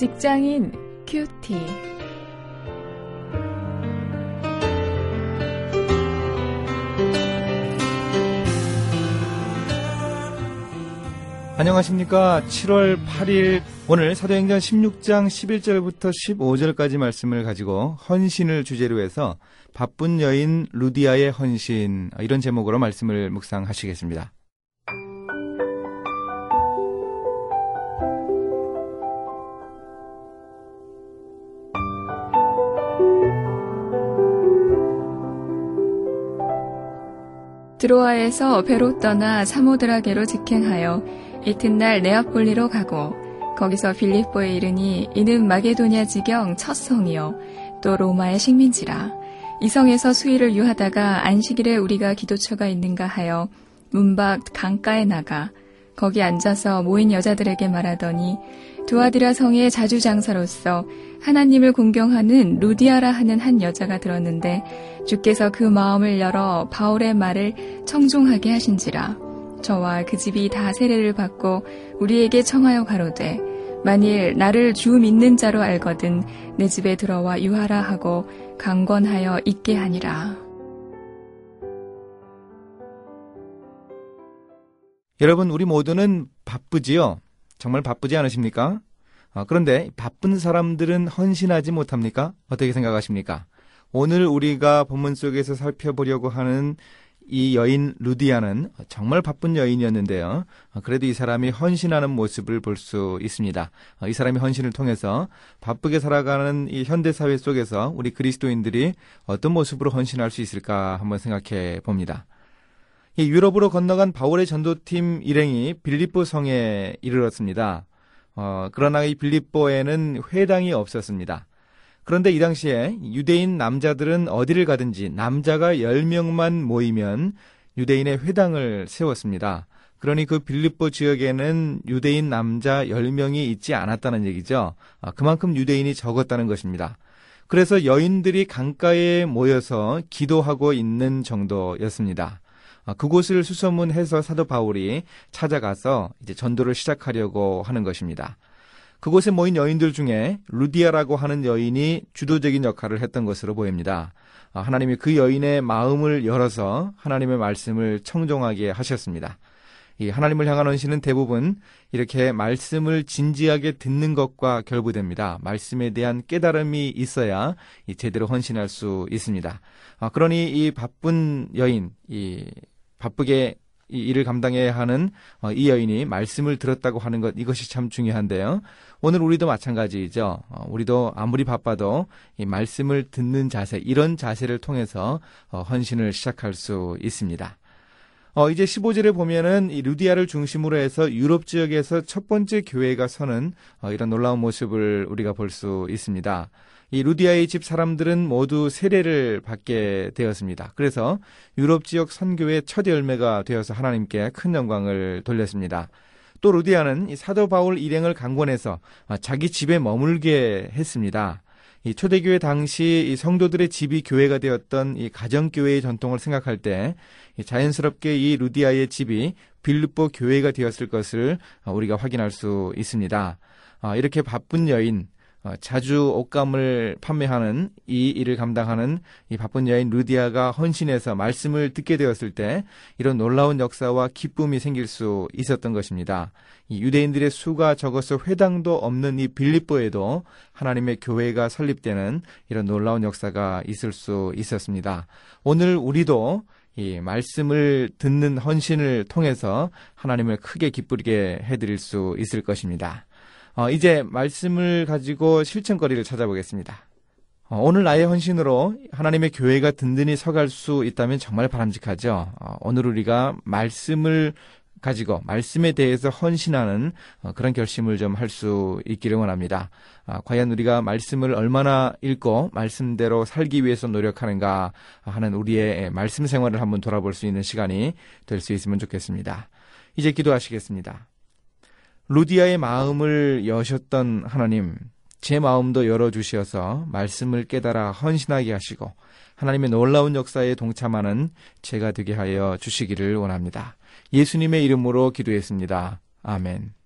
직장인 큐티. 안녕하십니까. 7월 8일 오늘 사도행전 16장 11절부터 15절까지 말씀을 가지고 헌신을 주제로 해서 바쁜 여인 루디아의 헌신 이런 제목으로 말씀을 묵상하시겠습니다. 드로아에서 배로 떠나 사모드라게로 직행하여 이튿날 네아폴리로 가고 거기서 빌립보에 이르니 이는 마게도냐 지경 첫 성이요 또 로마의 식민지라. 이 성에서 수일을 유하다가 안식일에 우리가 기도처가 있는가 하여 문밖 강가에 나가 거기 앉아서 모인 여자들에게 말하더니 두아디라 성의 자주장사로서 하나님을 공경하는 루디아라 하는 한 여자가 들었는데 주께서 그 마음을 열어 바울의 말을 청종하게 하신지라 저와 그 집이 다 세례를 받고 우리에게 청하여 가로되 만일 나를 주 믿는 자로 알거든 내 집에 들어와 유하라 하고 강권하여 있게 하니라. 여러분, 우리 모두는 바쁘지요? 정말 바쁘지 않으십니까? 어, 그런데 바쁜 사람들은 헌신하지 못합니까? 어떻게 생각하십니까? 오늘 우리가 본문 속에서 살펴보려고 하는 이 여인 루디아는 정말 바쁜 여인이었는데요. 그래도 이 사람이 헌신하는 모습을 볼 수 있습니다. 이 사람이 헌신을 통해서 바쁘게 살아가는 이 현대 사회 속에서 우리 그리스도인들이 어떤 모습으로 헌신할 수 있을까 한번 생각해 봅니다. 이 유럽으로 건너간 바울의 전도팀 일행이 빌립보 성에 이르렀습니다. 어, 그러나 이 빌립보에는 회당이 없었습니다. 그런데 이 당시에 유대인 남자들은 어디를 가든지 남자가 10명만 모이면 유대인의 회당을 세웠습니다. 그러니 그 빌립보 지역에는 유대인 남자 10명이 있지 않았다는 얘기죠. 아, 그만큼 유대인이 적었다는 것입니다. 그래서 여인들이 강가에 모여서 기도하고 있는 정도였습니다. 아, 그곳을 수소문해서 사도 바울이 찾아가서 이제 전도를 시작하려고 하는 것입니다. 그곳에 모인 여인들 중에 루디아라고 하는 여인이 주도적인 역할을 했던 것으로 보입니다. 아, 하나님이 그 여인의 마음을 열어서 하나님의 말씀을 청종하게 하셨습니다. 이 하나님을 향한 헌신은 대부분 이렇게 말씀을 진지하게 듣는 것과 결부됩니다. 말씀에 대한 깨달음이 있어야 제대로 헌신할 수 있습니다. 아, 그러니 이 바쁜 여인, 이 바쁘게 이 일을 감당해야 하는 어, 이 여인이 말씀을 들었다고 하는 것 이것이 참 중요한데요. 오늘 우리도 마찬가지죠. 어, 우리도 아무리 바빠도 이 말씀을 듣는 자세 이런 자세를 통해서 어, 헌신을 시작할 수 있습니다. 어, 이제 15절에 보면은 이 루디아를 중심으로 해서 유럽 지역에서 첫 번째 교회가 서는 어, 이런 놀라운 모습을 우리가 볼 수 있습니다. 이 루디아의 집 사람들은 모두 세례를 받게 되었습니다. 그래서 유럽 지역 선교의 첫 열매가 되어서 하나님께 큰 영광을 돌렸습니다. 또 루디아는 사도 바울 일행을 강권해서 자기 집에 머물게 했습니다. 이 초대교회 당시 이 성도들의 집이 교회가 되었던 이 가정교회의 전통을 생각할 때 자연스럽게 이 루디아의 집이 빌립보 교회가 되었을 것을 우리가 확인할 수 있습니다. 아, 이렇게 바쁜 여인, 어, 자주 옷감을 판매하는 이 일을 감당하는 이 바쁜 여인 루디아가 헌신해서 말씀을 듣게 되었을 때 이런 놀라운 역사와 기쁨이 생길 수 있었던 것입니다. 이 유대인들의 수가 적어서 회당도 없는 이 빌립보에도 하나님의 교회가 설립되는 이런 놀라운 역사가 있을 수 있었습니다. 오늘 우리도 이 말씀을 듣는 헌신을 통해서 하나님을 크게 기쁘게 해드릴 수 있을 것입니다. 어, 이제 말씀을 가지고 실천거리를 찾아보겠습니다. 어, 오늘 나의 헌신으로 하나님의 교회가 든든히 서갈 수 있다면 정말 바람직하죠. 어, 오늘 우리가 말씀을 가지고 말씀에 대해서 헌신하는 어, 그런 결심을 좀 할 수 있기를 원합니다. 아, 과연 우리가 말씀을 얼마나 읽고 말씀대로 살기 위해서 노력하는가 하는 우리의 말씀 생활을 한번 돌아볼 수 있는 시간이 될 수 있으면 좋겠습니다. 이제 기도하시겠습니다. 루디아의 마음을 여셨던 하나님, 제 마음도 열어주시어서 말씀을 깨달아 헌신하게 하시고 하나님의 놀라운 역사에 동참하는 제가 되게 하여 주시기를 원합니다. 예수님의 이름으로 기도했습니다. 아멘.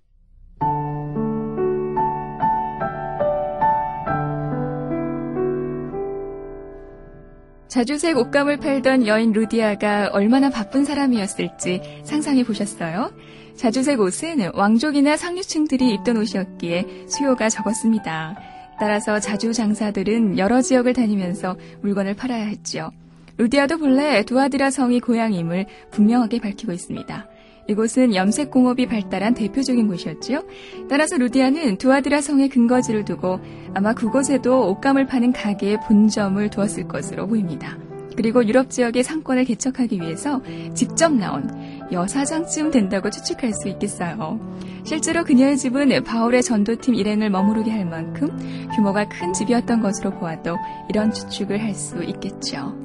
자주색 옷감을 팔던 여인 루디아가 얼마나 바쁜 사람이었을지 상상해 보셨어요? 자주색 옷은 왕족이나 상류층들이 입던 옷이었기에 수요가 적었습니다. 따라서 자주 장사들은 여러 지역을 다니면서 물건을 팔아야 했죠. 루디아도 본래 두아드라 성이 고향임을 분명하게 밝히고 있습니다. 이곳은 염색공업이 발달한 대표적인 곳이었죠. 따라서 루디아는 두아드라 성의 근거지를 두고 아마 그곳에도 옷감을 파는 가게의 본점을 두었을 것으로 보입니다. 그리고 유럽 지역의 상권을 개척하기 위해서 직접 나온 여사장쯤 된다고 추측할 수 있겠어요. 실제로 그녀의 집은 바울의 전도팀 일행을 머무르게 할 만큼 규모가 큰 집이었던 것으로 보아도 이런 추측을 할 수 있겠죠.